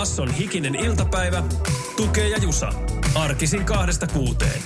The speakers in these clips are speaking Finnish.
Basson hikinen iltapäivä. Tukee ja Jusa. Arkisin kahdesta kuuteen.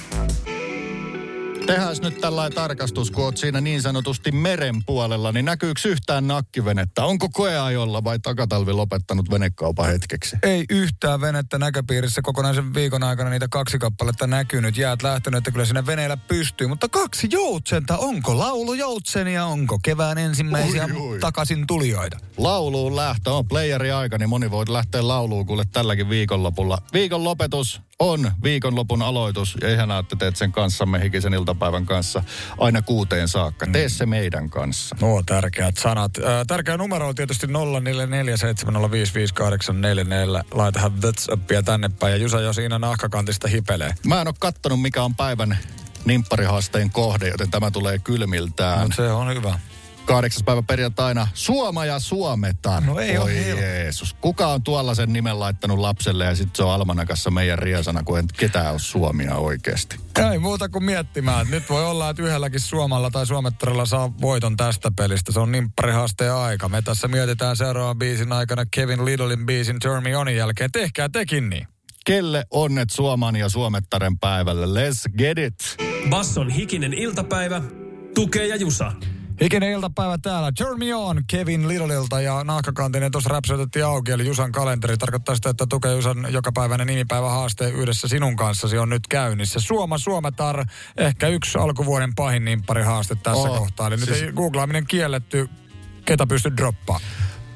Tehdään nyt tällainen tarkastus, kun oot siinä niin sanotusti meren puolella, niin näkyykö yhtään nakkivenettä? Onko koeajolla vai takatalvi lopettanut venekaupan hetkeksi? Ei yhtään venettä näköpiirissä kokonaisen viikon aikana niitä kaksi kappaletta näkynyt. Jäät lähtenyt, että kyllä sinne veneellä pystyy. Mutta kaksi joutsenta. Onko laulu joutsenia? Onko kevään ensimmäisiä Ui, ui. takaisin tulijoita? Lauluun lähtö on playeri aika, niin moni voi lähteä lauluun kuule tälläkin viikonlopulla. Viikon lopetus on viikonlopun aloitus ja ihanaa, että teet sen kanssamme hikisen iltapäivän kanssa aina kuuteen saakka. Tee se meidän kanssa. Nuo tärkeät sanat. Tärkeä numero on tietysti 0447055844. Laitahan WhatsAppia tänne päin ja Jusa jo siinä nahkakantista hipelee. Mä en ole kattonut, mikä on päivän nimpparihaasteen kohde, joten tämä tulee kylmiltään. Mutta se on hyvä. Kahdeksas päivä perjantaina Suoma ja Suometar. No ei Oi helppo. Jeesus. Kuka on tuolla sen nimen laittanut lapselle ja sitten se on almanakassa meidän riesana, kun en ketään ole Suomia oikeasti. Ei muuta kuin miettimään. Nyt voi olla, että yhdelläkin Suomalla tai Suomettarilla saa voiton tästä pelistä. Se on nimpparihaasteen aika. Me tässä mietitään seuraavan biisin aikana Kevin Liddlein biisin Turn Me Onin jälkeen. Tehkää tekin niin. Kelle onnet Suoman ja Suomettaren päivälle? Let's get it. Basson hikinen iltapäivä. Tukee ja Jusa. Hikinen iltapäivä täällä. Turn me on Kevin Liddleilta ja nahkakantinen tuossa räpsötettiin auki, eli Jusan kalenteri. Tarkoittaa sitä, että Tukee Jusan jokapäiväinen nimipäivä haaste yhdessä sinun kanssasi on nyt käynnissä. Suoma Suometar, ehkä yksi alkuvuoden pahin nimpparihaaste tässä Oo, kohtaa. Eli nyt siis- ei googlaaminen kielletty, ketä pysty droppaa.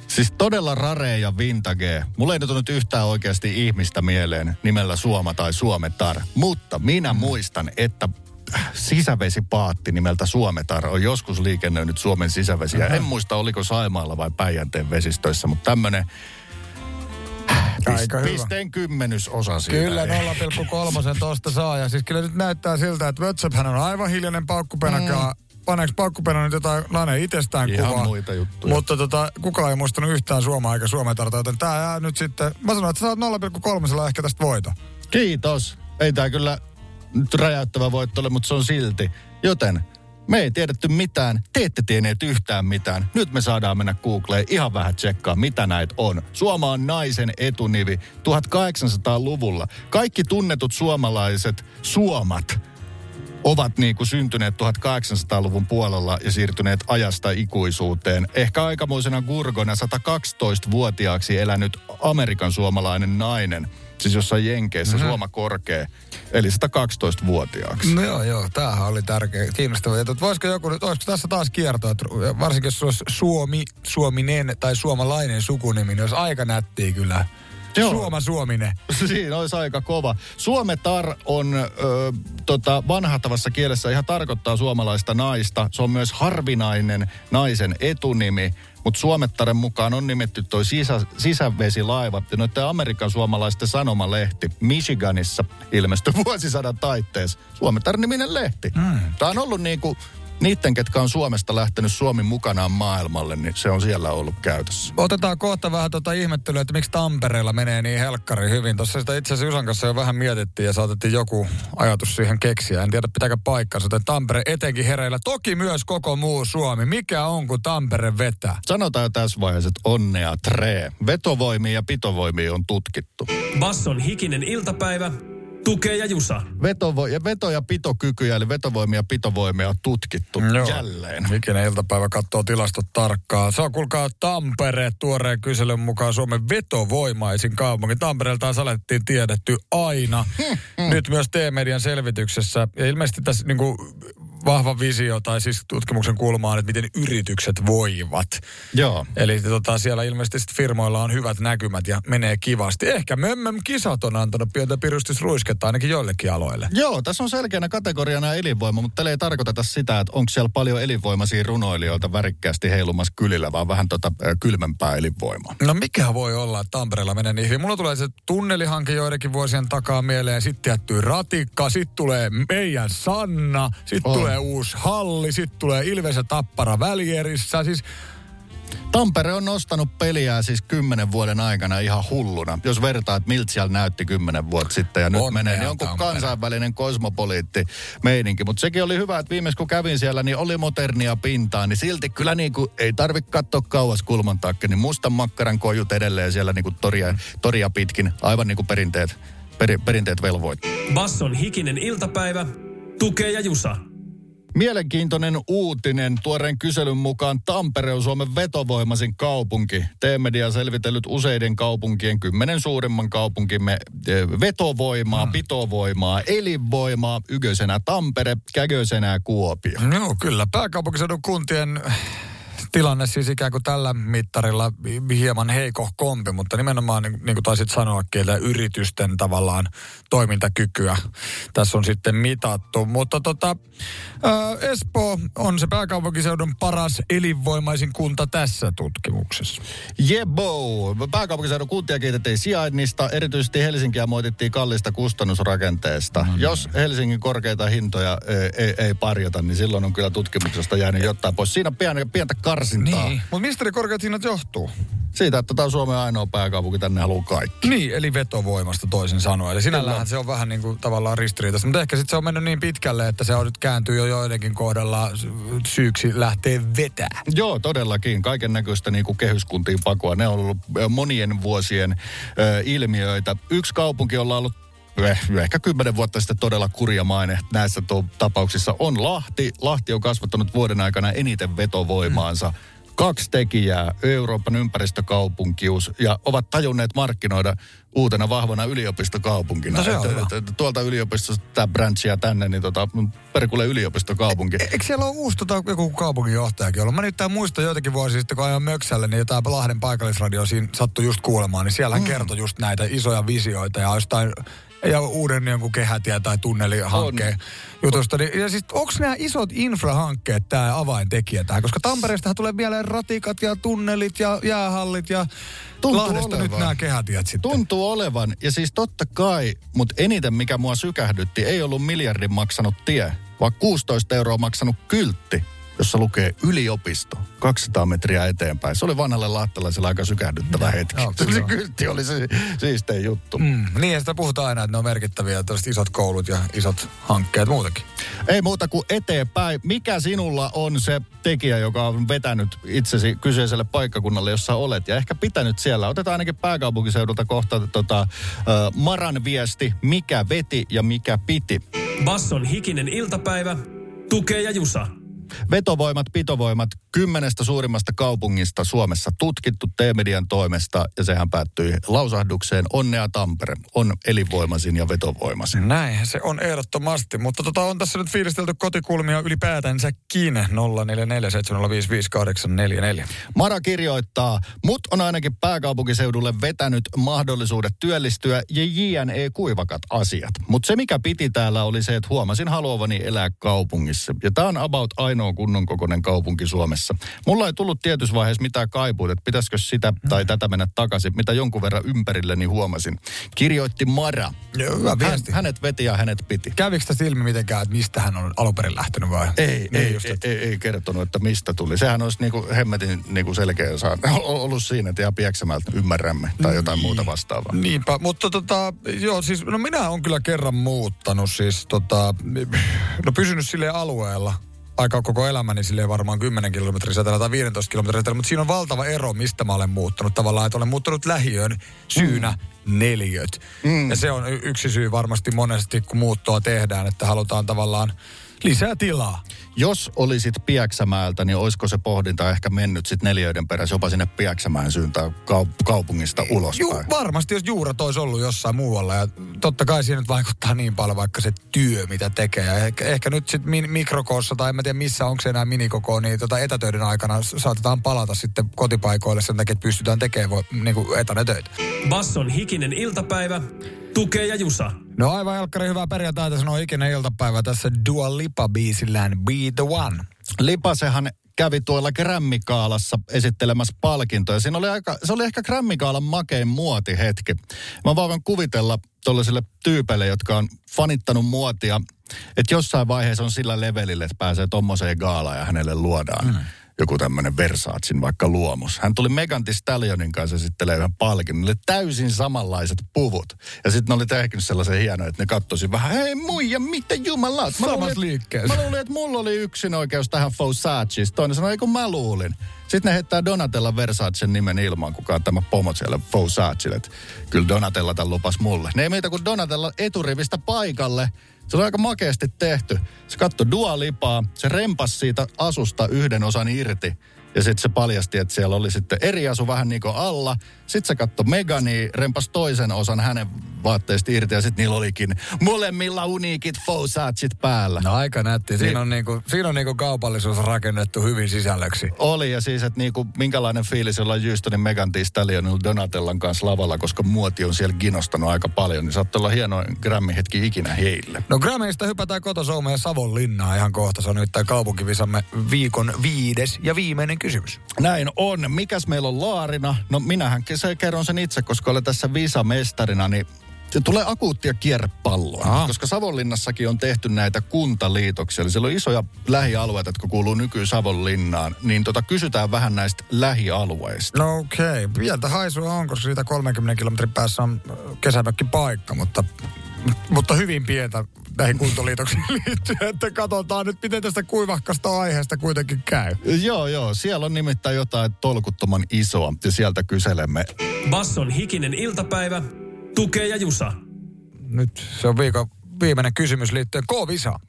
Siis todella rare ja vintage. Mulla ei nyt nyt yhtään oikeasti ihmistä mieleen nimellä Suoma tai Suometar. Mutta minä Mm. muistan, että sisävesipaatti nimeltä Suometar on joskus liikennöinyt Suomen sisävesiä. En muista, oliko Saimaalla vai Päijänteen vesistöissä, mutta tämmönen Aika hyvä. pisteen kymmenysosa siitä. Kyllä 0,3 tosta saa. Ja siis kyllä nyt näyttää siltä, että WhatsApp on aivan hiljainen paukkupenakaan. Mm. Paneeko paukkupena nyt jotain Lane itsestään Ihan kuvaa? muita juttuja. Mutta tota, kukaan ei muistanut yhtään Suomaa eikä Suometarta, joten tää jää nyt sitten... Mä sanoin, että sä saat 0,3 ehkä tästä voito. Kiitos. Ei tää kyllä nyt räjäyttävä voitto ole, mutta se on silti. Joten me ei tiedetty mitään, te ette tienneet yhtään mitään. Nyt me saadaan mennä Googleen ihan vähän tsekkaa, mitä näitä on. Suoma on naisen etunivi 1800-luvulla. Kaikki tunnetut suomalaiset suomat ovat niin kuin syntyneet 1800-luvun puolella ja siirtyneet ajasta ikuisuuteen. Ehkä aikamoisena gurgona 112-vuotiaaksi elänyt Amerikan suomalainen nainen, siis jossain Jenkeissä, mm-hmm. Suoma Korkea, eli 112-vuotiaaksi. No joo, joo, tämähän oli tärkeä, kiinnostava. Ja tot, voisiko joku nyt, olisiko tässä taas kiertoa, että varsinkin jos olisi Suomi, Suominen tai suomalainen sukunimi, niin olisi aika nättiä kyllä. Joo. Suoma Suominen. Siinä olisi aika kova. Suometar on ö, tota, vanhahtavassa kielessä ihan tarkoittaa suomalaista naista. Se on myös harvinainen naisen etunimi. Mutta Suomettaren mukaan on nimetty toi sisä, sisävesilaiva. Ja noiden Amerikan suomalaisten sanomalehti Michiganissa ilmestyi vuosisadan taitteessa. Suometar-niminen lehti. Mm. Tämä on ollut niinku niiden, ketkä on Suomesta lähtenyt Suomi mukanaan maailmalle, niin se on siellä ollut käytössä. Otetaan kohta vähän tuota ihmettelyä, että miksi Tampereella menee niin helkkari hyvin. Tuossa sitä itse asiassa Jusan kanssa jo vähän mietittiin ja saatettiin joku ajatus siihen keksiä. En tiedä pitääkö paikkansa, joten Tampere etenkin hereillä. Toki myös koko muu Suomi. Mikä on, kun Tampere vetää? Sanotaan jo tässä vaiheessa, että onnea tree. Vetovoimia ja pitovoimia on tutkittu. Basson hikinen iltapäivä. Tukee ja Jusa. Vetovo- ja veto- ja pitokykyjä, eli vetovoimia ja pitovoimia on tutkittu jälleen. Mikinen iltapäivä katsoo tilastot tarkkaan. Se on kuulkaa Tampere tuoreen kyselyn mukaan Suomen vetovoimaisin kaupunki. Tampereelta taas alettiin tiedetty aina. Nyt myös T-median selvityksessä. Ja ilmeisesti tässä niinku vahva visio tai siis tutkimuksen kulma on, että miten yritykset voivat. Joo. Eli tota, siellä ilmeisesti firmoilla on hyvät näkymät ja menee kivasti. Ehkä Mömmem kisat on antanut pientä piristysruisketta ainakin joillekin aloille. Joo, tässä on selkeänä kategoriana elinvoima, mutta tällä ei tarkoiteta sitä, että onko siellä paljon elinvoimaisia runoilijoita värikkäästi heilumassa kylillä, vaan vähän tota kylmempää elinvoimaa. No mikä voi olla, että Tampereella menee niin hyvin? Mulla tulee se tunnelihanke joidenkin vuosien takaa mieleen, sitten jättyy ratikka, sitten tulee meidän Sanna, sitten On. Tulee uusi halli, sitten tulee Ilves ja Tappara välierissä. Siis Tampere on nostanut peliä siis kymmenen vuoden aikana ihan hulluna. Jos vertaa, että miltä siellä näytti kymmenen vuotta sitten ja nyt Onnea menee, niin on kuin Tampere. kansainvälinen kosmopoliitti meininki. Mutta sekin oli hyvä, että viimeis kun kävin siellä, niin oli modernia pintaa, niin silti kyllä niin kuin ei tarvitse katsoa kauas kulman takia, niin mustan makkaran kojut edelleen siellä niin kuin toria, toria pitkin, aivan niin kuin perinteet, peri, perinteet velvoit. Basson hikinen iltapäivä, tukee ja jusa. Mielenkiintoinen uutinen. Tuoreen kyselyn mukaan Tampere on Suomen vetovoimaisin kaupunki. T-media selvitellyt useiden kaupunkien, kymmenen suurimman kaupunkimme eh, vetovoimaa, Hmm. pitovoimaa, elinvoimaa. Ykösenä Tampere, käkösenä Kuopio. Joo, kyllä. Pääkaupunkiseudun kuntien tilanne siis ikään kuin tällä mittarilla hieman heiko kompi, mutta nimenomaan niin, niin kuin taisit sanoakin, että yritysten tavallaan toimintakykyä tässä on sitten mitattu. Mutta tota, Espoo on se pääkaupunkiseudun paras elinvoimaisin kunta tässä tutkimuksessa. Jebo! Pääkaupunkiseudun kuntia kiitettiin sijainnista. Erityisesti Helsinkiä moitittiin kallista kustannusrakenteesta. No niin. Jos Helsingin korkeita hintoja ei, ei, ei parjota, niin silloin on kyllä tutkimuksesta jäänyt jotain pois. Siinä on pientä, pientä karsintaa. Mutta mistä ne korkeat hinnat johtuu? Siitä, että tämä on Suomen ainoa pääkaupunki, tänne haluaa kaikki. Niin, eli vetovoimasta toisin sanoen. Eli sinällähän se on vähän niin kuin tavallaan ristiriitaista, mutta ehkä sitten se on mennyt niin pitkälle, että se on nyt kääntyy jo joidenkin kohdalla sy- syyksi lähtee vetää. Joo, todellakin. Kaiken näköistä niin kuin kehyskuntiin pakoa. Ne on ollut monien vuosien ö, ilmiöitä. Yksi kaupunki on ollut ehkä kymmenen vuotta sitten todella kurja maine näissä to- tapauksissa on Lahti. Lahti on kasvattanut vuoden aikana eniten vetovoimaansa. Kaksi tekijää, Euroopan ympäristökaupunkius, ja ovat tajunneet markkinoida uutena vahvana yliopistokaupunkina. No se on hyvä. että- että tuolta yliopistosta tämä branchia tänne, niin tota, perkulle yliopistokaupunki. Eikö siellä ole uusi tota, joku kaupunginjohtajakin ollut? Mä nyt tää muistan joitakin vuosia sitten, kun ajoin Möksälle, niin jotain Lahden paikallisradio siinä sattui just kuulemaan, niin siellä hän kertoi just näitä isoja visioita ja jostain ja uuden jonkun kehätie- tai tunnelihankkeen jutusta. Niin, ja siis onko nämä isot infrahankkeet tämä avaintekijä tähän? Koska Tampereestahan tulee mieleen ratikat ja tunnelit ja jäähallit ja Tuntuu Lahdesta nyt olevan. nämä kehätiet sitten. Tuntuu olevan. Ja siis totta kai, mutta eniten mikä mua sykähdytti, ei ollut miljardin maksanut tie, vaan 16 euroa maksanut kyltti, jossa lukee yliopisto 200 metriä eteenpäin. Se oli vanhalle lahtelaiselle aika sykähdyttävä hetki. joo, se kyllä. kyltti oli se siistein juttu. Mm, niin, ja sitä puhutaan aina, että ne on merkittäviä, tällaiset isot koulut ja isot hankkeet muutenkin. Ei muuta kuin eteenpäin. Mikä sinulla on se tekijä, joka on vetänyt itsesi kyseiselle paikkakunnalle, jossa olet, ja ehkä pitänyt siellä? Otetaan ainakin pääkaupunkiseudulta kohta tota, äh, Maran viesti, mikä veti ja mikä piti. Basson hikinen iltapäivä, tukee ja jusa. Vetovoimat, pitovoimat kymmenestä suurimmasta kaupungista Suomessa tutkittu T-median toimesta ja sehän päättyi lausahdukseen Onnea Tampere on elinvoimaisin ja vetovoimaisin. Näin se on ehdottomasti, mutta tota on tässä nyt fiilistelty kotikulmia ylipäätänsäkin 0447055844. Mara kirjoittaa, mut on ainakin pääkaupunkiseudulle vetänyt mahdollisuudet työllistyä ja JNE kuivakat asiat. Mutta se mikä piti täällä oli se, että huomasin haluavani elää kaupungissa. Ja tämä on about ainoa kunnon kokoinen kaupunki Suomessa. Mulla ei tullut tietyssä vaiheessa mitään kaipuut, että pitäisikö sitä tai tätä mennä takaisin, mitä jonkun verran ympärilleni huomasin. Kirjoitti Mara. Joo, hyvä Hän, viesti. hänet veti ja hänet piti. Kävikö tästä ilmi mitenkään, että mistä hän on alun perin lähtenyt vai? Ei, Niin ei, just, ei, että- ei, ei, kertonut, että mistä tuli. Sehän olisi niinku hemmetin niinku selkeä saa, ollut siinä, että ihan pieksämältä ymmärrämme tai jotain muuta vastaavaa. Niinpä, mutta tota, joo siis, no minä olen kyllä kerran muuttanut siis tota, no pysynyt sille alueella aika koko elämäni silleen varmaan 10 kilometrin säteellä tai 15 kilometrin säteellä, mutta siinä on valtava ero, mistä mä olen muuttanut tavallaan, että olen muuttanut lähiöön syynä mm. neliöt. Mm. Ja se on yksi syy varmasti monesti, kun muuttoa tehdään, että halutaan tavallaan Lisää tilaa. Jos olisit Pieksämäeltä, niin olisiko se pohdinta ehkä mennyt sitten neljöiden perässä jopa sinne Pieksämäen suuntaan kaup- kaupungista ulospäin? Ju, varmasti jos juurat olisi ollut jossain muualla ja totta kai siinä nyt vaikuttaa niin paljon vaikka se työ, mitä tekee. Ja ehkä, ehkä nyt sitten min, mikrokoossa tai en mä tiedä missä onko se enää minikoko, niin tota etätöiden aikana saatetaan palata sitten kotipaikoille sen takia, että pystytään tekemään vo, niin kuin etätöitä. Basson hikinen iltapäivä. Tukee ja Jusa. No aivan Elkkari, hyvää perjantaita, sanoo ikinä iltapäivä tässä Dua Lipa-biisillään Be the One. Lipasehan kävi tuolla Grammikaalassa esittelemässä palkintoja. Siinä oli aika, se oli ehkä Grammikaalan makein muotihetki. Mä vaan voin kuvitella tuollaisille tyypeille, jotka on fanittanut muotia, että jossain vaiheessa on sillä levelillä, että pääsee tommoseen gaalaan ja hänelle luodaan. Mm joku tämmöinen Versatsin vaikka luomus. Hän tuli Megan Thee Stallionin kanssa sitten yhden palkinnon. Täysin samanlaiset puvut. Ja sitten ne oli tehnyt sellaisen hienoa, että ne kattosi vähän, hei muija, mitä jumalaa. Samassa liikkeessä. Mä luulin, että mulla oli yksin oikeus tähän Fossacis. Toinen sanoi, ei kun mä luulin. Sitten ne heittää Donatella Versacen nimen ilman, kukaan tämä pomo siellä Fossacille. Kyllä Donatella tämän lupas mulle. Ne ei meitä kuin Donatella eturivistä paikalle. Se oli aika makeasti tehty. Se katsoi Dualipaa, se rempas siitä asusta yhden osan irti. Ja sitten se paljasti, että siellä oli sitten eri asu vähän niin kuin alla. Sitten se katsoi Megani, rempas toisen osan hänen vaatteista irti ja sitten niillä olikin molemmilla uniikit Fosatsit päällä. No aika nätti. Siinä niin. on, niinku, siinä on niinku kaupallisuus rakennettu hyvin sisällöksi. Oli ja siis, että niinku, minkälainen fiilis olla Houstonin Megan Thee Stallionilla Donatellan kanssa lavalla, koska muoti on siellä ginostanut aika paljon. Niin saattaa olla hieno Grammy-hetki ikinä heille. No Grammyista hypätään kotosoumeen ja Savonlinnaa ihan kohta. Se on nyt tämä kaupunkivisamme viikon viides ja viimeinen kysymys. Näin on. Mikäs meillä on Laarina? No minähän se kerron sen itse, koska olen tässä visamestarina, niin se tulee akuuttia kierrepalloa, Aha. koska Savonlinnassakin on tehty näitä kuntaliitoksia. Eli siellä on isoja lähialueita, jotka kuuluu nyky Savonlinnaan. Niin tota, kysytään vähän näistä lähialueista. No okei. Okay. Pientä haisua on, koska siitä 30 kilometrin päässä on kesämökki paikka, mutta, mutta hyvin pientä näihin kuntoliitoksiin liittyen, että katsotaan nyt, miten tästä kuivahkasta aiheesta kuitenkin käy. Joo, joo. Siellä on nimittäin jotain tolkuttoman isoa, ja sieltä kyselemme. Basson hikinen iltapäivä. Tukee ja Jusa. Nyt se on viikon viimeinen kysymys liittyen K-Visa.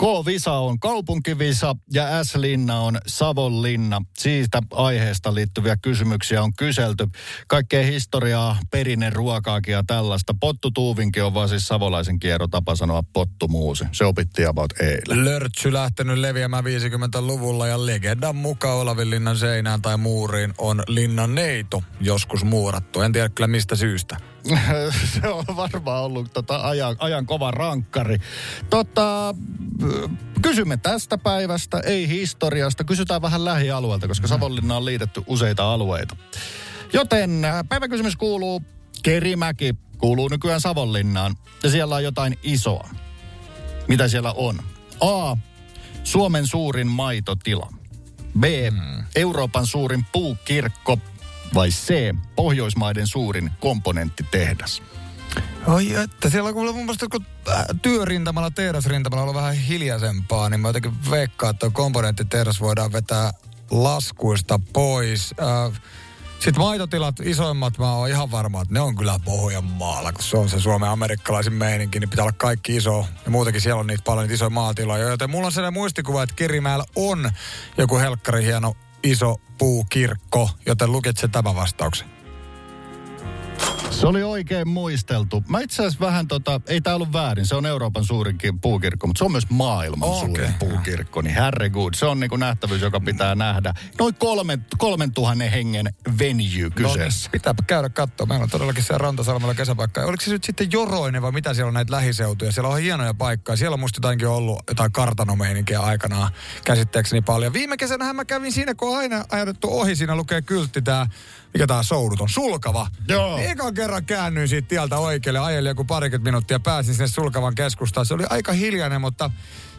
K-Visa on kaupunkivisa ja S-linna on Savonlinna. Siitä aiheesta liittyviä kysymyksiä on kyselty. Kaikkea historiaa, perinne, ruokaakin ja tällaista. Pottutuuvinkin on vaan siis savolaisen kierro tapa sanoa pottumuusi. Se opittiin about eilen. Lörtsy lähtenyt leviämään 50-luvulla ja legendan mukaan Olavin linnan seinään tai muuriin on linnan neito joskus muurattu. En tiedä kyllä mistä syystä. se on varmaan ollut tota ajan, ajan kova rankkari. Tota, kysymme tästä päivästä, ei historiasta. Kysytään vähän lähialueelta, koska Savonlinna on liitetty useita alueita. Joten äh, päiväkysymys kuuluu, Kerimäki kuuluu nykyään Savonlinnaan. Ja siellä on jotain isoa. Mitä siellä on? A. Suomen suurin maitotila. B. Hmm. Euroopan suurin puukirkko vai C, Pohjoismaiden suurin komponenttitehdas? Oi, että siellä on mulla mun mielestä kun äh, työrintamalla, tehdasrintamalla on vähän hiljaisempaa, niin mä jotenkin veikkaan, että komponenttitehdas voidaan vetää laskuista pois. Äh, sitten maitotilat, isoimmat, mä oon ihan varma, että ne on kyllä Pohjanmaalla, kun se on se Suomen amerikkalaisin meininki, niin pitää olla kaikki iso. Ja muutenkin siellä on niitä paljon niitä isoja maatiloja. Joten mulla on sellainen muistikuva, että Kirimäellä on joku helkkari hieno iso puukirkko, joten lukitse tämä vastauksen. Se oli oikein muisteltu. Mä itse asiassa vähän tota, ei tää ollut väärin, se on Euroopan suurinkin puukirkko, mutta se on myös maailman okay. suurin puukirkko, niin herregud, se on niinku nähtävyys, joka pitää nähdä. Noin kolme, kolmen tuhannen hengen venue kyseessä. No, pitääpä käydä katsoa. Meillä on todellakin siellä Rantasalmella kesäpaikka. Oliko se nyt sitten Joroinen vai mitä siellä on näitä lähiseutuja? Siellä on hienoja paikkoja. Siellä on musta jotainkin ollut jotain kartanomeininkiä aikanaan käsitteekseni paljon. Viime kesänä mä kävin siinä, kun aina ajatettu ohi, siinä lukee kyltti tää mikä tää soudut on, sulkava. Joo. Ekan kerran käännyin siitä tieltä oikealle, ajelin joku parikymmentä minuuttia, pääsin sinne sulkavan keskustaan. Se oli aika hiljainen, mutta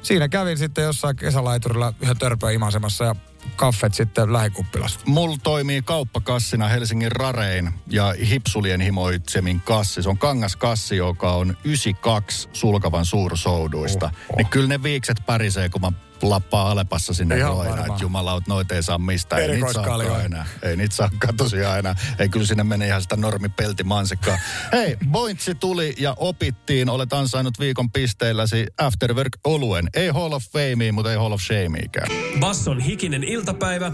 siinä kävin sitten jossain kesälaiturilla yhden törpöä imasemassa ja kaffet sitten lähikuppilassa? Mulla toimii kauppakassina Helsingin Rarein ja Hipsulien himoitsemin kassi. Se on kangaskassi, joka on 92 sulkavan suursouduista. Oho. Niin kyllä ne viikset pärisee, kun mä lappaa Alepassa sinne Ihan varmaan. että jumalaut, noita ei saa mistään. Ei niitä saakaan enää. Ei niitä saakaan tosiaan enää. Ei kyllä sinne mene ihan sitä normipeltimansikkaa. Hei, pointsi tuli ja opittiin. Olet ansainnut viikon pisteilläsi Afterwork oluen. Ei Hall of Famea, mutta ei Hall of Shameikään. Basson hikinen iltapäivä.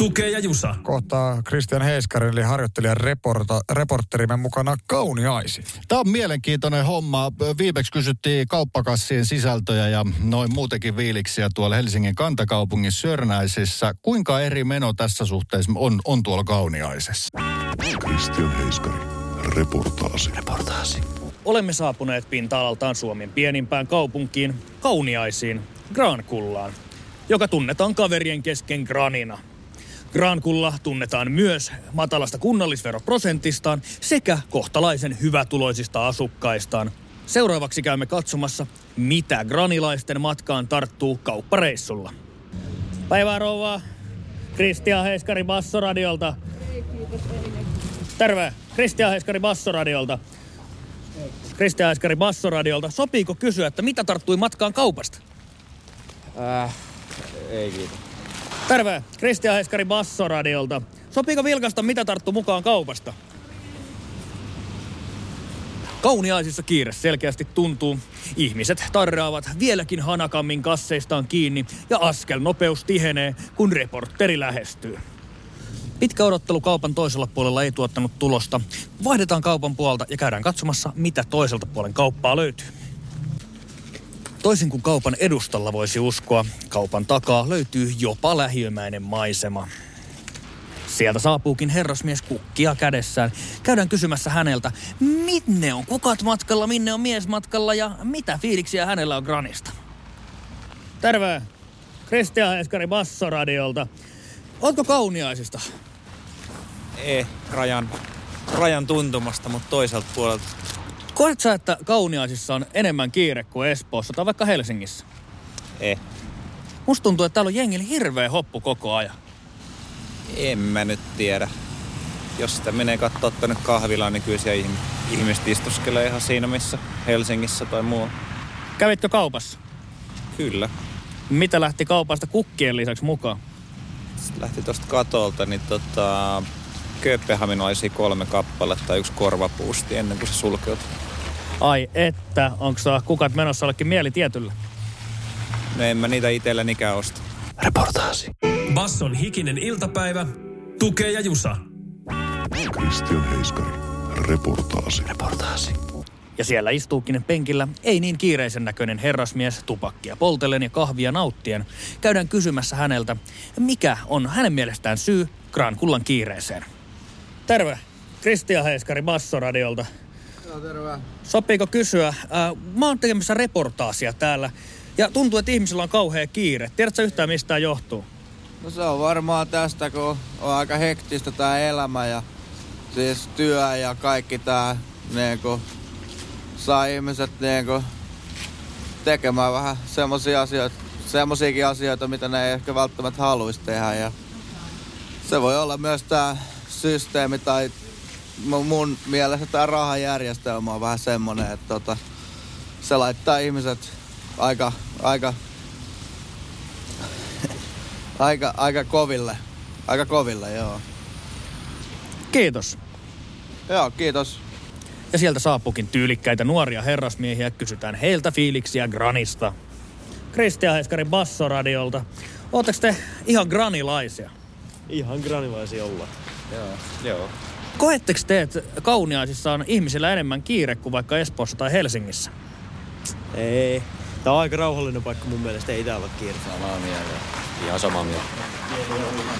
Tukee ja Jusa. Kohtaa Christian Heiskarin, eli harjoittelijan reporta, reporterimme mukana kauniaisi. Tämä on mielenkiintoinen homma. Viimeksi kysyttiin kauppakassien sisältöjä ja noin muutenkin viiliksiä tuolla Helsingin kantakaupungin Sörnäisissä. Kuinka eri meno tässä suhteessa on, on tuolla kauniaisessa? Christian Heiskari. Reportaasi. Reportaasi. Olemme saapuneet pinta-alaltaan Suomen pienimpään kaupunkiin, Kauniaisiin, Grankullaan, joka tunnetaan kaverien kesken Granina. Grankulla tunnetaan myös matalasta kunnallisveroprosentistaan sekä kohtalaisen hyvätuloisista asukkaistaan. Seuraavaksi käymme katsomassa, mitä granilaisten matkaan tarttuu kauppareissulla. Päivää rouva. Kristian Heiskari Bassoradiolta. Terve. Kristian Heiskari Bassoradiolta. Kristian Heiskari Bassoradiolta. Sopiiko kysyä, että mitä tarttui matkaan kaupasta? Äh, ei kiitos. Terve. Kristian Heiskari Bassoradiolta. Sopiiko vilkasta, mitä tarttu mukaan kaupasta? Kauniaisissa kiire selkeästi tuntuu. Ihmiset tarraavat vieläkin hanakammin kasseistaan kiinni ja askel nopeus tihenee, kun reporteri lähestyy. Pitkä odottelu kaupan toisella puolella ei tuottanut tulosta. Vaihdetaan kaupan puolta ja käydään katsomassa, mitä toiselta puolen kauppaa löytyy. Toisin kuin kaupan edustalla voisi uskoa, kaupan takaa löytyy jopa lähiömäinen maisema. Sieltä saapuukin herrasmies kukkia kädessään. Käydään kysymässä häneltä, minne on kukat matkalla, minne on mies matkalla ja mitä fiiliksiä hänellä on Granista. Terve! Kristian Heiskari Bassoradiolta. Ootko kauniaisista? Ei, rajan, rajan tuntumasta, mutta toiselta puolelta. Koet sä, että kauniaisissa on enemmän kiire kuin Espoossa tai vaikka Helsingissä? Ei. Musta tuntuu, että täällä on jengillä hirveä hoppu koko ajan. En mä nyt tiedä. Jos sitä menee katsoa tonne kahvilaan, niin kyllä siellä ihm- ihmiset istuskelee ihan siinä, missä Helsingissä tai muualla. Kävitkö kaupassa? Kyllä. Mitä lähti kaupasta kukkien lisäksi mukaan? Sitten lähti tosta katolta, niin tota... Kööpenhaminalaisia kolme kappaletta ja yksi korvapuusti ennen kuin se sulkeutui. Ai että, onko sä kukat menossa jollekin mielitietyllä? No en mä niitä itsellänikään osta. Basson hikinen iltapäivä. Tukee ja Jusa. Christian Heiskari. Reportaasi. Reportaasi. Ja siellä istuukin penkillä ei niin kiireisen näköinen herrasmies tupakkia poltellen ja kahvia nauttien. Käydään kysymässä häneltä, mikä on hänen mielestään syy Grankullan kiireeseen. Terve, Kristian Heiskari Bassoradiolta. Sopiiko kysyä? Äh, mä oon tekemässä reportaasia täällä ja tuntuu, että ihmisillä on kauhea kiire. Tiedätkö yhtään mistä johtuu? No se on varmaan tästä, kun on aika hektistä tää elämä ja siis työ ja kaikki tää niinku saa ihmiset niinku tekemään vähän semmosia asioita, semmosiakin asioita, mitä ne ei ehkä välttämättä haluaisi tehdä ja se voi olla myös tää systeemi tai mun mielestä tää rahajärjestelmä on vähän semmonen, että tota, se laittaa ihmiset aika, aika Aika, aika koville. Aika koville, joo. Kiitos. Joo, kiitos. Ja sieltä saapuukin tyylikkäitä nuoria herrasmiehiä kysytään heiltä fiiliksiä Granista. Kristian Heiskari Bassoradiolta. Ootteko te ihan granilaisia? Ihan granilaisia olla. Joo. Joo. Koetteko te, että kauniaisissa on ihmisillä enemmän kiire kuin vaikka Espoossa tai Helsingissä? Ei. Tää on aika rauhallinen paikka mun mielestä, ei täällä ole kiire. Samaa mieltä. Ihan samaa mieltä.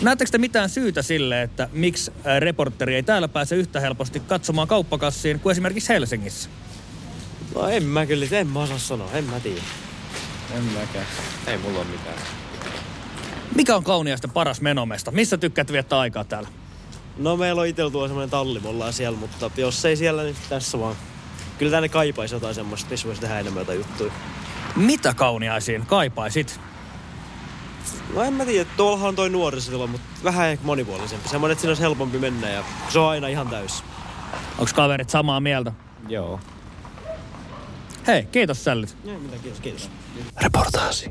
Näettekö te mitään syytä sille, että miksi reporteri ei täällä pääse yhtä helposti katsomaan kauppakassiin kuin esimerkiksi Helsingissä? No en mä kyllä, en mä osaa sanoa, en mä tiedä. En mäkään. Ei mulla ole mitään. Mikä on kauniaisten paras menomesta? Missä tykkäät viettää aikaa täällä? No meillä on itellä tuolla semmonen talli, me ollaan siellä, mutta jos ei siellä, niin tässä vaan. Kyllä tänne kaipaisi jotain semmoista, missä voisi tehdä enemmän jotain juttuja. Mitä kauniaisiin kaipaisit? No en mä tiedä, tuollahan on toi nuorisotila, mutta vähän ehkä monipuolisempi. Semmoinen, että siinä olisi helpompi mennä ja se on aina ihan täys. Onko kaverit samaa mieltä? Joo. Hei, kiitos sällit. Ei mitään, kiitos, kiitos. Reportaasi.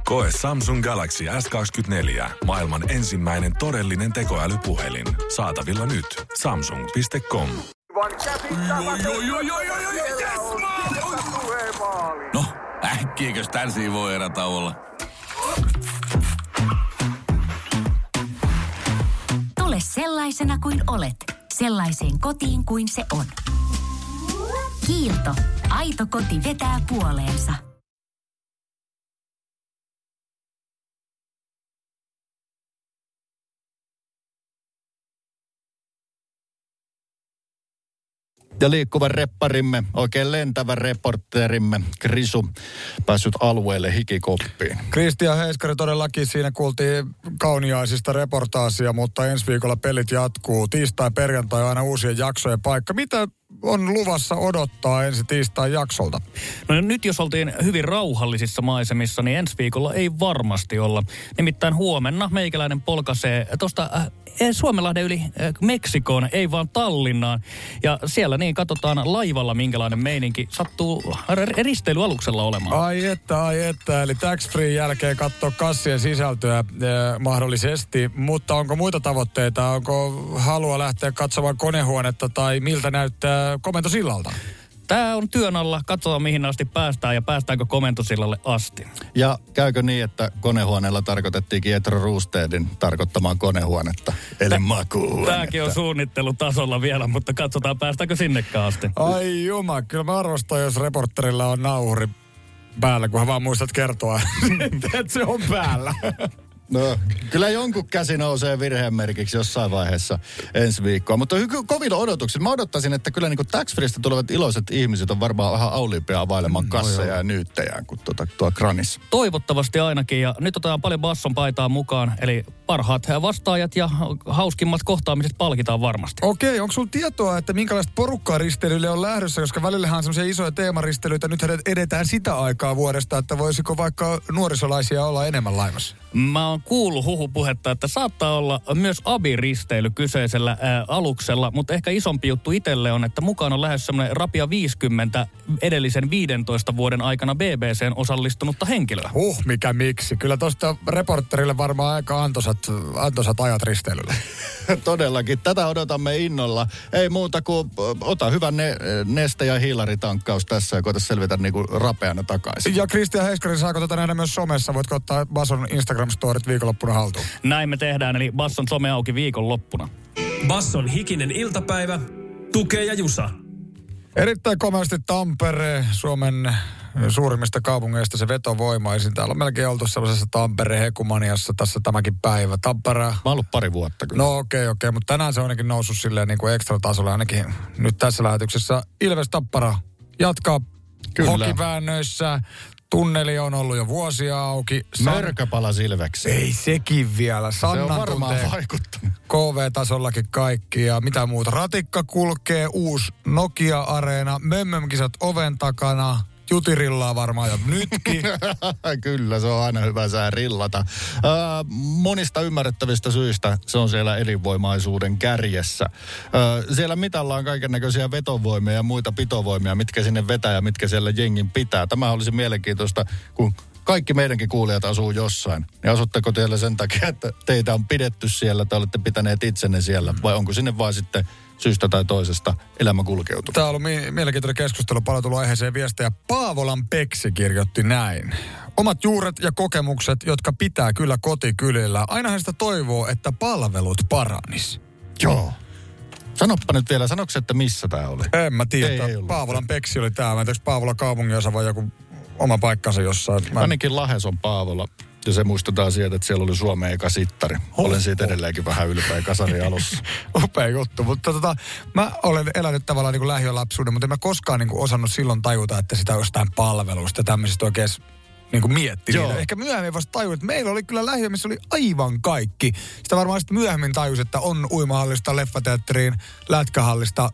Koe Samsung Galaxy S24. Maailman ensimmäinen todellinen tekoälypuhelin. Saatavilla nyt. Samsung.com. No, äkkiäkös tän voi erata olla? Tule sellaisena kuin olet, sellaiseen kotiin kuin se on. Kiilto. Aito koti vetää puoleensa. Ja liikkuva repparimme, oikein lentävä reporterimme, Krisu, päässyt alueelle hikikoppiin. Kristian Heiskari todellakin siinä kuultiin kauniaisista reportaasia, mutta ensi viikolla pelit jatkuu. Tiistai, perjantai aina uusien jaksojen paikka. Mitä on luvassa odottaa ensi tiistain jaksolta? No nyt jos oltiin hyvin rauhallisissa maisemissa, niin ensi viikolla ei varmasti olla. Nimittäin huomenna meikäläinen polkaisee tuosta äh, Suomenlahden yli äh, Meksikoon, ei vaan Tallinnaan. Ja siellä niin katsotaan laivalla, minkälainen meininki sattuu risteilyaluksella olemaan. Ai että, ai että. Eli tax free jälkeen katsoa kassien sisältöä eh, mahdollisesti. Mutta onko muita tavoitteita? Onko halua lähteä katsomaan konehuonetta tai miltä näyttää komentosillalta? Tämä on työn alla, katsotaan mihin asti päästään ja päästäänkö komentosillalle asti. Ja käykö niin, että konehuoneella tarkoitettiin Pietro Roostedin tarkoittamaan konehuonetta, eli makuuhuonetta. Tämäkin on suunnittelutasolla vielä, mutta katsotaan päästäänkö sinnekään asti. Ai juma, kyllä mä arvostan, jos reporterilla on nauhuri päällä, kunhan vaan muistat kertoa, että se on päällä. No, kyllä jonkun käsi nousee virheen merkiksi jossain vaiheessa ensi viikkoa. Mutta hy- kovilla odotuksilla. Mä odottaisin, että kyllä niin tax tulevat iloiset ihmiset on varmaan vähän auliimpia availemaan kasseja ja nyyttejään kuin tuota, tuo kranissa. Toivottavasti ainakin. Ja nyt otetaan paljon basson paitaa mukaan. Eli parhaat vastaajat ja hauskimmat kohtaamiset palkitaan varmasti. Okei, onko sulla tietoa, että minkälaista porukkaa risteilylle on lähdössä? Koska välillähän on semmoisia isoja teemaristelyitä. Nyt edetään sitä aikaa vuodesta, että voisiko vaikka nuorisolaisia olla enemmän laivassa? Mä oon kuullut huhupuhetta, että saattaa olla myös abiristeily kyseisellä ää, aluksella, mutta ehkä isompi juttu itselle on, että mukaan on lähes semmoinen rapia 50 edellisen 15 vuoden aikana BBCn osallistunutta henkilöä. Huh, mikä miksi. Kyllä tosta reporterille varmaan aika antosat, antosat ajat risteilyllä. Todellakin. Tätä odotamme innolla. Ei muuta kuin ota hyvä ne, neste- ja hiilaritankkaus tässä ja koeta selvitä niinku rapeana takaisin. Ja Kristian Heiskari, saako tätä nähdä myös somessa? Voitko ottaa Bason Instagram-storit viikonloppuna haltuun? Näin me tehdään, eli Basson some auki viikonloppuna. Basson hikinen iltapäivä, tukee ja jusa. Erittäin komeasti Tampere, Suomen suurimmista kaupungeista se vetovoimaisin. Täällä on melkein oltu sellaisessa Tampere-hekumaniassa tässä tämäkin päivä. Tampere... Mä oon ollut pari vuotta kyllä. No okei, okay, okei, okay, mutta tänään se on ainakin noussut silleen niin kuin ekstra tasolla ainakin nyt tässä lähetyksessä. Ilves Tappara jatkaa Kyllä. hokiväännöissä. Tunneli on ollut jo vuosia auki. San... Mörköpala Silveksi. Ei sekin vielä. Sannan se on varmaan vaikuttanut. KV-tasollakin kaikki ja mitä muuta. Ratikka kulkee, uusi Nokia-areena, Mömmömkisat oven takana, jutirillaa varmaan jo nytkin. Kyllä, se on aina hyvä sää rillata. Äh, monista ymmärrettävistä syistä se on siellä elinvoimaisuuden kärjessä. Äh, siellä mitallaan kaiken näköisiä vetovoimia ja muita pitovoimia, mitkä sinne vetää ja mitkä siellä jengin pitää. Tämä olisi mielenkiintoista, kun kaikki meidänkin kuulijat asuu jossain. Niin asutteko teillä sen takia, että teitä on pidetty siellä, tai olette pitäneet itsenne siellä, vai onko sinne vaan sitten syystä tai toisesta elämä kulkeutuu. Tämä on ollut mi- mielenkiintoinen keskustelu, paljon tullut aiheeseen viestejä. Paavolan Peksi kirjoitti näin. Omat juuret ja kokemukset, jotka pitää kyllä kotikylillä. Ainahan sitä toivoo, että palvelut paranis. Joo. Sanoppa nyt vielä, sanoksi, että missä tämä oli? En mä tiedä. Ei, ei Paavolan Peksi oli tämä. Mä en tiedä, Paavola kaupunginosa vai joku oma paikkansa jossain. Mä... Ainakin Lahes on Paavola. Ja se muistutaan sieltä, että siellä oli Suomen eka sittari. Olen siitä edelleenkin vähän ylpeä kasari alussa. Upea juttu, mutta tota, mä olen elänyt tavallaan niin kuin lähiölapsuuden, mutta en mä koskaan niin kuin osannut silloin tajuta, että sitä jostain palvelusta ja tämmöisestä oikein niin kuin mietti Joo. niitä. Ehkä myöhemmin vasta tajuin, että meillä oli kyllä lähiö, missä oli aivan kaikki. Sitä varmaan sitten myöhemmin tajus, että on uimahallista, leffateatteriin, lätkähallista,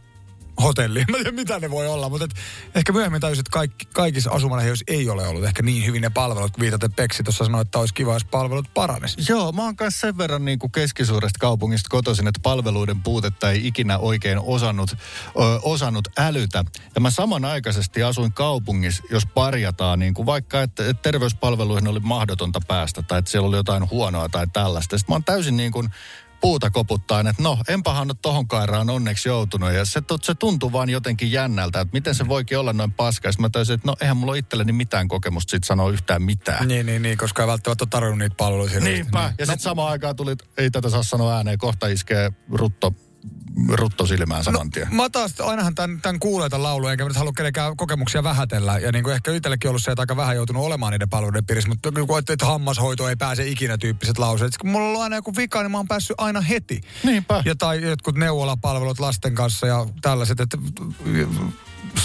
hotelliin. Mä en tiedä, mitä ne voi olla, mutta et ehkä myöhemmin tajusin, että kaikki, kaikissa asumalähiöissä ei ole ollut ehkä niin hyvin ne palvelut, kun viitaten Peksi tuossa sanoi, että olisi kiva, jos palvelut paranes. Joo, mä oon kanssa sen verran niin kuin keskisuuresta kaupungista kotoisin, että palveluiden puutetta ei ikinä oikein osannut, ö, osannut älytä. Ja mä samanaikaisesti asuin kaupungissa, jos parjataan niin kuin vaikka, että, että terveyspalveluihin oli mahdotonta päästä tai että siellä oli jotain huonoa tai tällaista. Sitten mä oon täysin niin kuin puuta koputtaa, että no, enpähän ole tohon kairaan onneksi joutunut. Ja se, se tuntuu vaan jotenkin jännältä, että miten se voikin olla noin paska. Ja sit mä taisin, että no, eihän mulla itselleni mitään kokemusta siitä sanoa yhtään mitään. Niin, niin, niin, koska ei välttämättä ole tarvinnut niitä hirveästi. Niinpä. Niin. Ja sitten samaan aikaan tuli, ei tätä saa sanoa ääneen, kohta iskee rutto, rutto silmään saman tien. Mä taas ainahan tämän, tämän kuulee tämän laulun, enkä mä nyt halua kenenkään kokemuksia vähätellä. Ja niin kuin ehkä itsellekin ollut se, että aika vähän joutunut olemaan niiden palveluiden piirissä, mutta kun että hammashoito ei pääse ikinä tyyppiset lauseet. Sitten kun mulla on ollut aina joku vika, niin mä oon päässyt aina heti. Niinpä. Ja tai jotkut neuvolapalvelut lasten kanssa ja tällaiset, että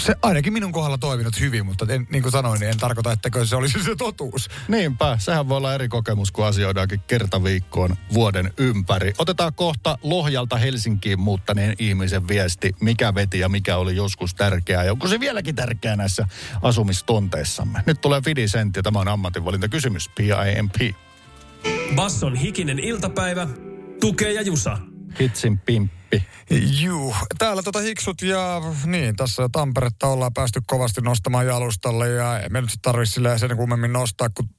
se ainakin minun kohdalla toiminut hyvin, mutta en, niin kuin sanoin, niin en tarkoita, että se olisi se totuus. Niinpä, sehän voi olla eri kokemus, kun asioidaankin kerta viikkoon vuoden ympäri. Otetaan kohta Lohjalta Helsinkiin muuttaneen ihmisen viesti, mikä veti ja mikä oli joskus tärkeää. Ja onko se vieläkin tärkeää näissä asumistonteissamme? Nyt tulee Fidisentti ja tämä on ammatinvalintakysymys, PIMP. Basson hikinen iltapäivä, tukee ja jusa. Hitsin pimppi. Juu, täällä tota hiksut ja niin, tässä Tamperetta ollaan päästy kovasti nostamaan jalustalle ja ei me nyt tarvitse silleen sen kummemmin nostaa, kun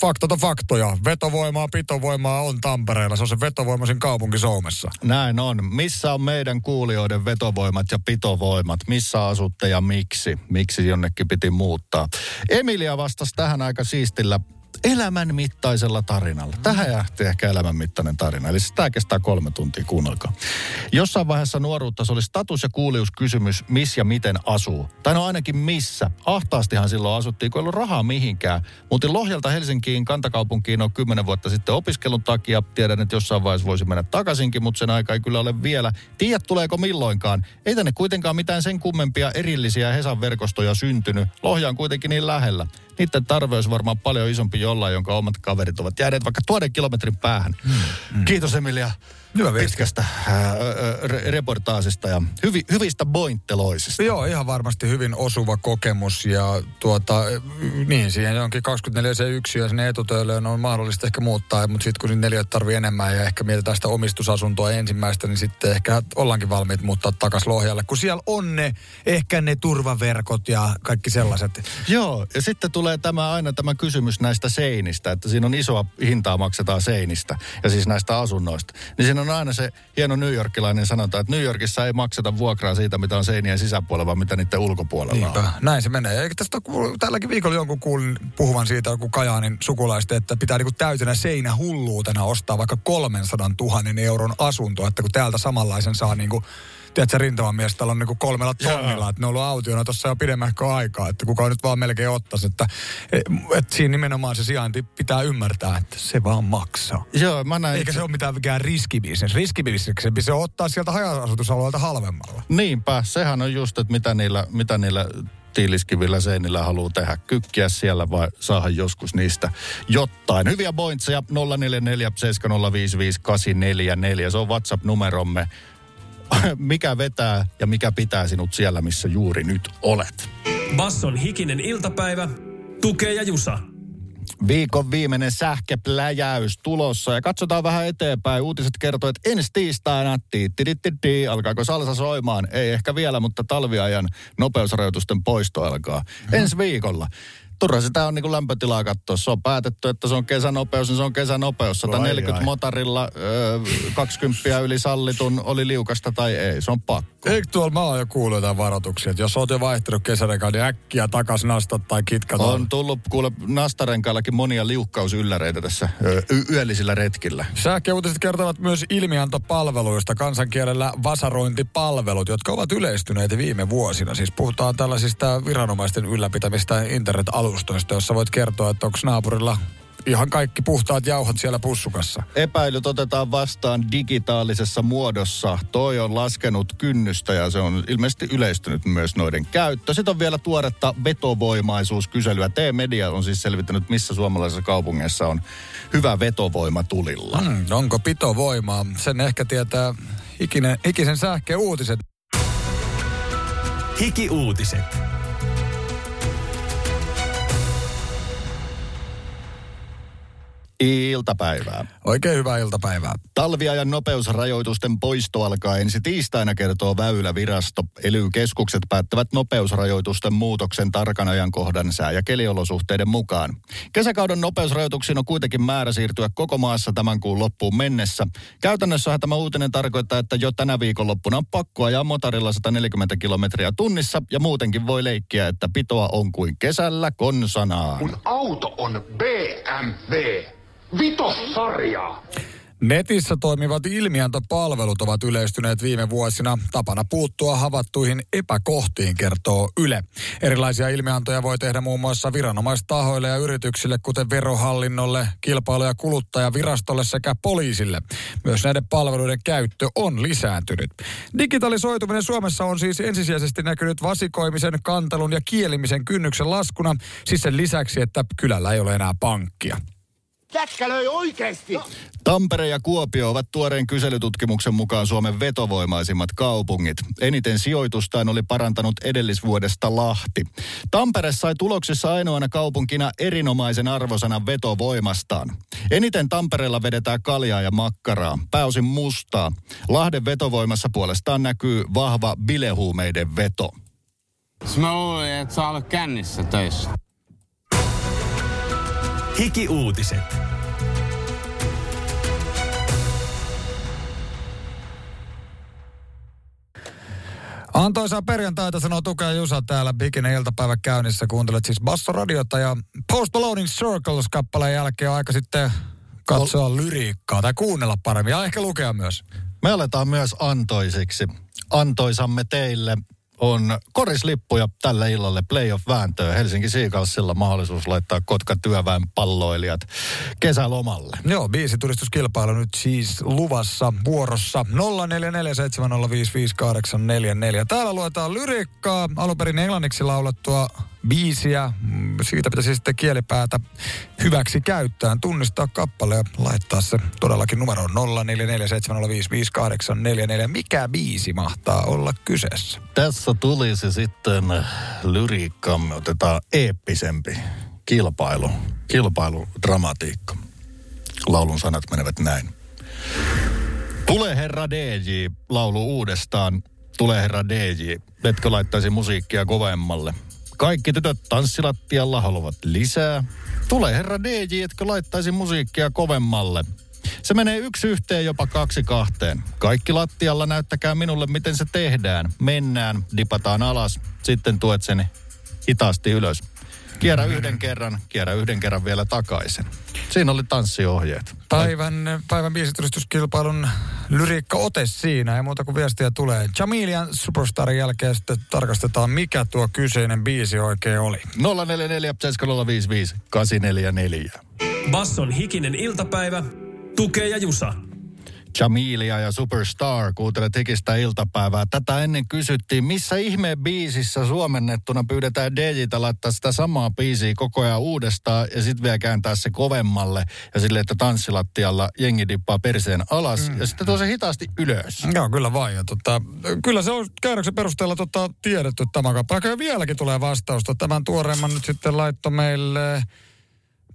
faktat on faktoja. Vetovoimaa, pitovoimaa on Tampereella. Se on se vetovoimaisin kaupunki Suomessa. Näin on. Missä on meidän kuulijoiden vetovoimat ja pitovoimat? Missä asutte ja miksi? Miksi jonnekin piti muuttaa? Emilia vastasi tähän aika siistillä elämän mittaisella tarinalla. Tähän jähti ehkä elämän mittainen tarina. Eli siis tämä kestää kolme tuntia, kuunnelkaa. Jossain vaiheessa nuoruutta se oli status- ja kuuliuskysymys, missä ja miten asuu. Tai no ainakin missä. Ahtaastihan silloin asuttiin, kun ei ollut rahaa mihinkään. Muutin Lohjalta Helsinkiin kantakaupunkiin on kymmenen vuotta sitten opiskelun takia. Tiedän, että jossain vaiheessa voisi mennä takaisinkin, mutta sen aika ei kyllä ole vielä. Tiedät, tuleeko milloinkaan. Ei tänne kuitenkaan mitään sen kummempia erillisiä Hesan verkostoja syntynyt. Lohja on kuitenkin niin lähellä niiden tarve olisi varmaan paljon isompi jollain, jonka omat kaverit ovat jääneet vaikka tuoden kilometrin päähän. Mm, mm. Kiitos Emilia Hyvä pitkästä ää, re- reportaasista ja hyvi, hyvistä bointteloisista. Joo, ihan varmasti hyvin osuva kokemus ja tuota, niin siihen onkin 24 se yksi ja sinne etutöille on mahdollista ehkä muuttaa, mutta sitten kun sinne neljät tarvii enemmän ja ehkä mietitään sitä omistusasuntoa ensimmäistä, niin sitten ehkä ollaankin valmiit muuttaa takaisin Lohjalle, kun siellä on ne, ehkä ne turvaverkot ja kaikki sellaiset. Joo, ja sitten tulee tämä aina tämä kysymys näistä seinistä, että siinä on isoa hintaa maksetaan seinistä ja siis näistä asunnoista. Niin siinä on aina se hieno newyorkilainen sanonta, että New Yorkissa ei makseta vuokraa siitä, mitä on seinien sisäpuolella, vaan mitä niiden ulkopuolella Niinpä. on. Näin se menee. Eikä tästä kuulu, tälläkin viikolla jonkun kuulin puhuvan siitä joku Kajaanin sukulaista, että pitää niinku täytenä seinä hulluutena ostaa vaikka 300 000 euron asunto, että kun täältä samanlaisen saa niinku tiedätkö, on niinku kolmella tonnilla, että ne on ollut autiona tuossa jo pidemmähkö aikaa, että kuka nyt vaan melkein ottaisi, että et siinä nimenomaan se sijainti pitää ymmärtää, että se vaan maksaa. Joo, mä näin. Eikä se ole mitään mikään riskibisnes. Riskibisneksempi se ottaa sieltä haja-asutusalueelta halvemmalla. Niinpä, sehän on just, että mitä niillä, mitä niillä tiiliskivillä seinillä haluaa tehdä. Kykkiä siellä vai saada joskus niistä jotain. Hyviä pointseja 044 705 844. Se on WhatsApp-numeromme. Mikä vetää ja mikä pitää sinut siellä, missä juuri nyt olet. Basson hikinen iltapäivä, tukee ja jusa. Viikon viimeinen sähköpläjäys tulossa ja katsotaan vähän eteenpäin. Uutiset kertoo, että ensi tiistaina tiittirittidi, alkaako salsa soimaan? Ei ehkä vielä, mutta talviajan nopeusrajoitusten poisto alkaa ensi viikolla. Turha sitä on niin kuin lämpötilaa katsoa. Se on päätetty, että se on kesänopeus, niin se on kesänopeus. 140 Ai, ai. motarilla, ö, 20 yli sallitun, oli liukasta tai ei. Se on pakko. Eikö tuolla mä oon jo kuullut jotain varoituksia, että jos oot jo vaihtanut kesärekaan, niin äkkiä takas nastat tai kitkat. On tullut kuule nastarenkaillakin monia liukkausylläreitä tässä ö, y- yöllisillä retkillä. Sähköuutiset kertovat myös ilmiantopalveluista, kansankielellä vasarointipalvelut, jotka ovat yleistyneet viime vuosina. Siis puhutaan tällaisista viranomaisten ylläpitämistä internet-alustoista, jossa voit kertoa, että onko naapurilla ihan kaikki puhtaat jauhot siellä pussukassa. Epäilyt otetaan vastaan digitaalisessa muodossa. Toi on laskenut kynnystä ja se on ilmeisesti yleistynyt myös noiden käyttö. Sitten on vielä tuoretta vetovoimaisuuskyselyä. T-Media on siis selvittänyt, missä suomalaisessa kaupungeissa on hyvä vetovoima tulilla. Hmm, onko pitovoimaa? Sen ehkä tietää hikinen, hikisen sähkeen uutiset. Iltapäivää. Oikein hyvää iltapäivää. Talviajan nopeusrajoitusten poisto alkaa ensi tiistaina, kertoo Väylävirasto. ely päättävät nopeusrajoitusten muutoksen tarkan ajankohdan sää- ja keliolosuhteiden mukaan. Kesäkauden nopeusrajoituksiin on kuitenkin määrä siirtyä koko maassa tämän kuun loppuun mennessä. Käytännössä tämä uutinen tarkoittaa, että jo tänä viikonloppuna on pakko ajaa motorilla 140 kilometriä tunnissa ja muutenkin voi leikkiä, että pitoa on kuin kesällä konsanaan. Mun auto on BMW. Vitossarjaa. Netissä toimivat ilmiantopalvelut ovat yleistyneet viime vuosina. Tapana puuttua havattuihin epäkohtiin, kertoo Yle. Erilaisia ilmiantoja voi tehdä muun muassa viranomaistahoille ja yrityksille, kuten verohallinnolle, kilpailu- ja kuluttajavirastolle sekä poliisille. Myös näiden palveluiden käyttö on lisääntynyt. Digitalisoituminen Suomessa on siis ensisijaisesti näkynyt vasikoimisen, kantelun ja kielimisen kynnyksen laskuna, siis sen lisäksi, että kylällä ei ole enää pankkia. Jätkä löi oikeesti. Tampere ja Kuopio ovat tuoreen kyselytutkimuksen mukaan Suomen vetovoimaisimmat kaupungit. Eniten sijoitustaan oli parantanut edellisvuodesta Lahti. Tampere sai tuloksissa ainoana kaupunkina erinomaisen arvosanan vetovoimastaan. Eniten Tampereella vedetään kaljaa ja makkaraa, pääosin mustaa. Lahden vetovoimassa puolestaan näkyy vahva bilehuumeiden veto. Mä luulin, että sä olet kännissä töissä. Hiki-uutiset. Antoisaa perjantaita sanoo tukea Jusa täällä Bikinen iltapäivä käynnissä. Kuuntelet siis Basso-radiota ja Post Malonein Circles-kappaleen jälkeen on aika sitten katsoa lyriikkaa tai kuunnella paremmin ja ehkä lukea myös. Me aletaan myös antoisiksi. Antoisamme teille on korislippuja tälle illalle playoff-vääntöön. Helsinki Seagalsilla mahdollisuus laittaa Kotka työväen palloilijat kesälomalle. Joo, biisituristuskilpailu nyt siis luvassa vuorossa 0447055844. Täällä luetaan lyrikkaa, alun perin englanniksi laulettua biisiä. Siitä pitäisi sitten kielipäätä hyväksi käyttää, tunnistaa kappale ja laittaa se todellakin numeroon 0447055844. Mikä biisi mahtaa olla kyseessä? Tässä tulisi sitten lyriikkamme, otetaan eeppisempi kilpailu, kilpailudramatiikka. Laulun sanat menevät näin. Tule herra DJ, laulu uudestaan. Tule herra DJ, etkö laittaisi musiikkia kovemmalle? Kaikki tytöt tanssilattialla haluavat lisää. Tule herra DJ, etkö laittaisi musiikkia kovemmalle? Se menee yksi yhteen jopa kaksi kahteen. Kaikki lattialla näyttäkää minulle, miten se tehdään. Mennään, dipataan alas, sitten tuet sen hitaasti ylös. Kierrä yhden kerran, kierrä yhden kerran vielä takaisin. Siinä oli tanssiohjeet. Päivän, päivän biisituristuskilpailun lyriikka ote siinä, ei muuta kuin viestiä tulee. Jamilian Superstarin jälkeen sitten tarkastetaan, mikä tuo kyseinen biisi oikein oli. 044 7055 844. Basson hikinen iltapäivä. Tukee ja Jusa. Jamilia ja Superstar, kuuntelet hikistä iltapäivää. Tätä ennen kysyttiin, missä ihmeen biisissä suomennettuna pyydetään DJtä laittaa sitä samaa biisiä koko ajan uudestaan ja sitten vielä kääntää se kovemmalle ja sille, että tanssilattialla jengi dippaa perseen alas mm. ja sitten tuo se hitaasti ylös. Joo, kyllä vain. Ja tota, kyllä se on käännöksen perusteella tota, tiedetty tämä kappale. Ja vieläkin tulee vastausta. Tämän tuoreemman nyt sitten laitto meille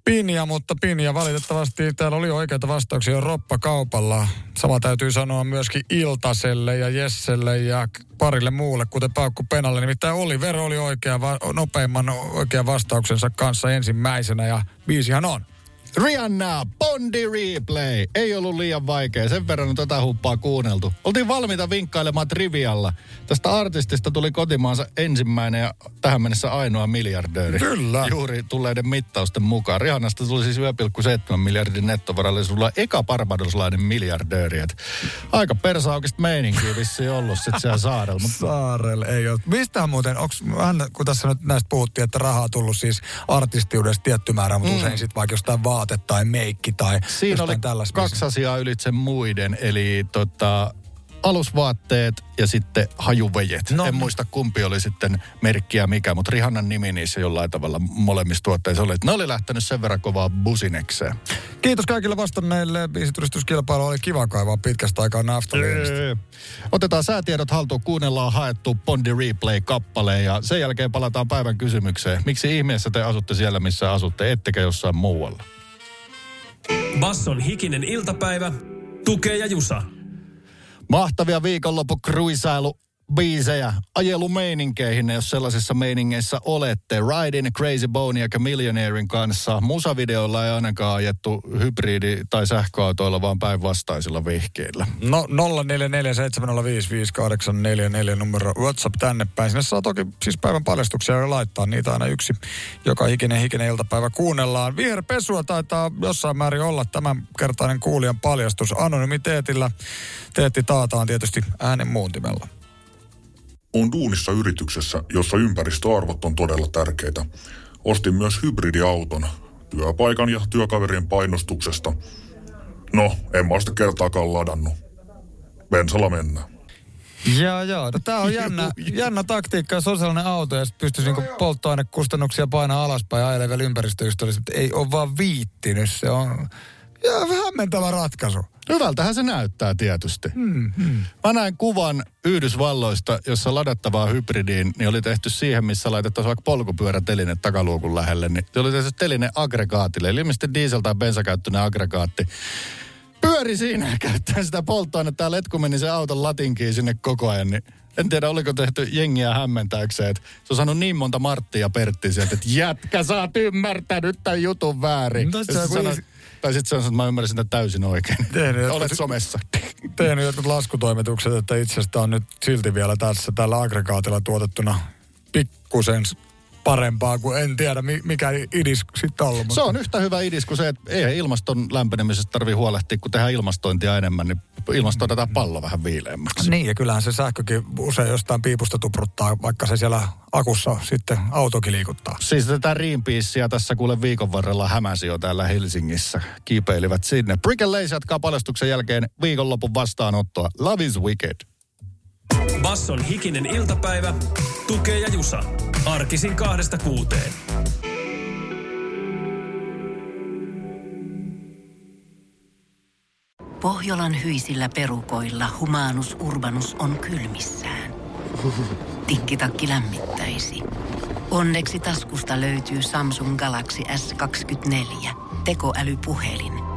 Pinja, mutta Pinja valitettavasti täällä oli oikeita vastauksia jo roppakaupalla. Sama täytyy sanoa myöskin Iltaselle ja Jesselle ja parille muulle, kuten Paukku Penalle. Nimittäin Olivero oli oikea, nopeimman oikean vastauksensa kanssa ensimmäisenä ja biisihan on. Rihanna, Bondi Replay. Ei ollut liian vaikea, sen verran on tätä huppaa kuunneltu. Oltiin valmiita vinkkailemaan trivialla. Tästä artistista tuli kotimaansa ensimmäinen ja tähän mennessä ainoa miljardööri. Kyllä. Juuri tulleiden mittausten mukaan. Rihannasta tuli siis 1,7 miljardin nettovarallisuudella eka barbadoslainen miljardööri. Et aika persaaukista meininkiä vissiin ollut sit siellä saarella. Mutta Saarelle ei ole. Mistähän muuten, onks, kun tässä nyt näistä puhuttiin, että rahaa tullut siis artistiudesta tietty määrä, mutta Mm. usein sitten vaikka jostain vaate tai meikki tai Siinä oli tällaista. kaksi asiaa ylitse muiden, eli tota, alusvaatteet ja sitten hajuvejet. No. En muista kumpi oli sitten merkkiä mikä, mutta Rihannan nimi niissä jollain tavalla molemmissa tuotteissa oli. Ne oli lähtenyt sen verran kovaa businekseen. Kiitos kaikille vastanneille. Biisituristuskilpailu oli kiva kaivaa pitkästä aikaa naftaliinista. Otetaan säätiedot haltuun, kuunnellaan haettu Bondi Replay-kappale ja sen jälkeen palataan päivän kysymykseen. Miksi ihmeessä te asutte siellä, missä asutte, ettekä jossain muualla? Basson hikinen iltapäivä, tukee ja jusa. Mahtavia viikonloppu kruisailu biisejä ajelumeininkeihin, jos sellaisissa meiningeissä olette. Riding Crazy Bone ja Millionairein kanssa. Musavideoilla ei ainakaan ajettu hybridi- tai sähköautoilla, vaan päinvastaisilla vihkeillä. No 0447055844 numero WhatsApp tänne päin. Sinne saa toki siis päivän paljastuksia jo laittaa. Niitä aina yksi joka hikinen hikinen iltapäivä kuunnellaan. Viherpesua taitaa jossain määrin olla tämän kertainen kuulijan paljastus. Anonymiteetillä teetti taataan tietysti äänen muuntimella. On duunissa yrityksessä, jossa ympäristöarvot on todella tärkeitä. Ostin myös hybridiauton työpaikan ja työkaverien painostuksesta. No, en mä sitä kertaakaan ladannut. Bensalla mennään. Joo, joo. No, tää on jännä, jännä taktiikka, jos on sellainen auto ja pystyisi niinku polttoainekustannuksia painaa alaspäin ja ajelemaan vielä ympäristöystävällisesti. Ei ole vaan viittinyt. Se on ja hämmentävä ratkaisu. Hyvältähän se näyttää tietysti. Hmm, hmm. Mä näin kuvan Yhdysvalloista, jossa ladattavaa hybridiin niin oli tehty siihen, missä laitettaisiin vaikka polkupyöräteline takaluukun lähelle. Niin se oli tehty teline aggregaatille, eli ilmeisesti diesel- tai bensakäyttöinen aggregaatti. Pyöri siinä ja käyttää sitä polttoainetta ja letku meni se auton latinkiin sinne koko ajan. Niin en tiedä, oliko tehty jengiä hämmentääkseen. että Se on saanut niin monta Marttia ja Pertti sieltä, että jätkä, sä oot ymmärtänyt tämän jutun väärin. No, se sanoi- tai sitten se on, että mä ymmärsin sitä täysin oikein. Tehnyt jotkut- Olet somessa. tehnyt jotkut laskutoimitukset, että itsestä on nyt silti vielä tässä tällä aggregaatilla tuotettuna pikkusen parempaa kuin en tiedä mi- mikä idis sitten ollut. Se on yhtä hyvä idis kuin se, että ei ilmaston lämpenemisestä tarvii huolehtia, kun tehdään ilmastointia enemmän, niin ilmastoitetaan pallo vähän viileämmäksi. Niin, ja kyllähän se sähkökin usein jostain piipusta tupruttaa, vaikka se siellä akussa sitten autokin liikuttaa. Siis tätä Greenpeacea tässä kuule viikon varrella hämäsi jo täällä Helsingissä. Kiipeilivät sinne. Brick and Lace jatkaa paljastuksen jälkeen viikonlopun vastaanottoa. Love is wicked. Basson hikinen iltapäivä, tukee ja jusa. Arkisin kahdesta kuuteen. Pohjolan hyisillä perukoilla humanus urbanus on kylmissään. Tikkitakki lämmittäisi. Onneksi taskusta löytyy Samsung Galaxy S24 tekoälypuhelin.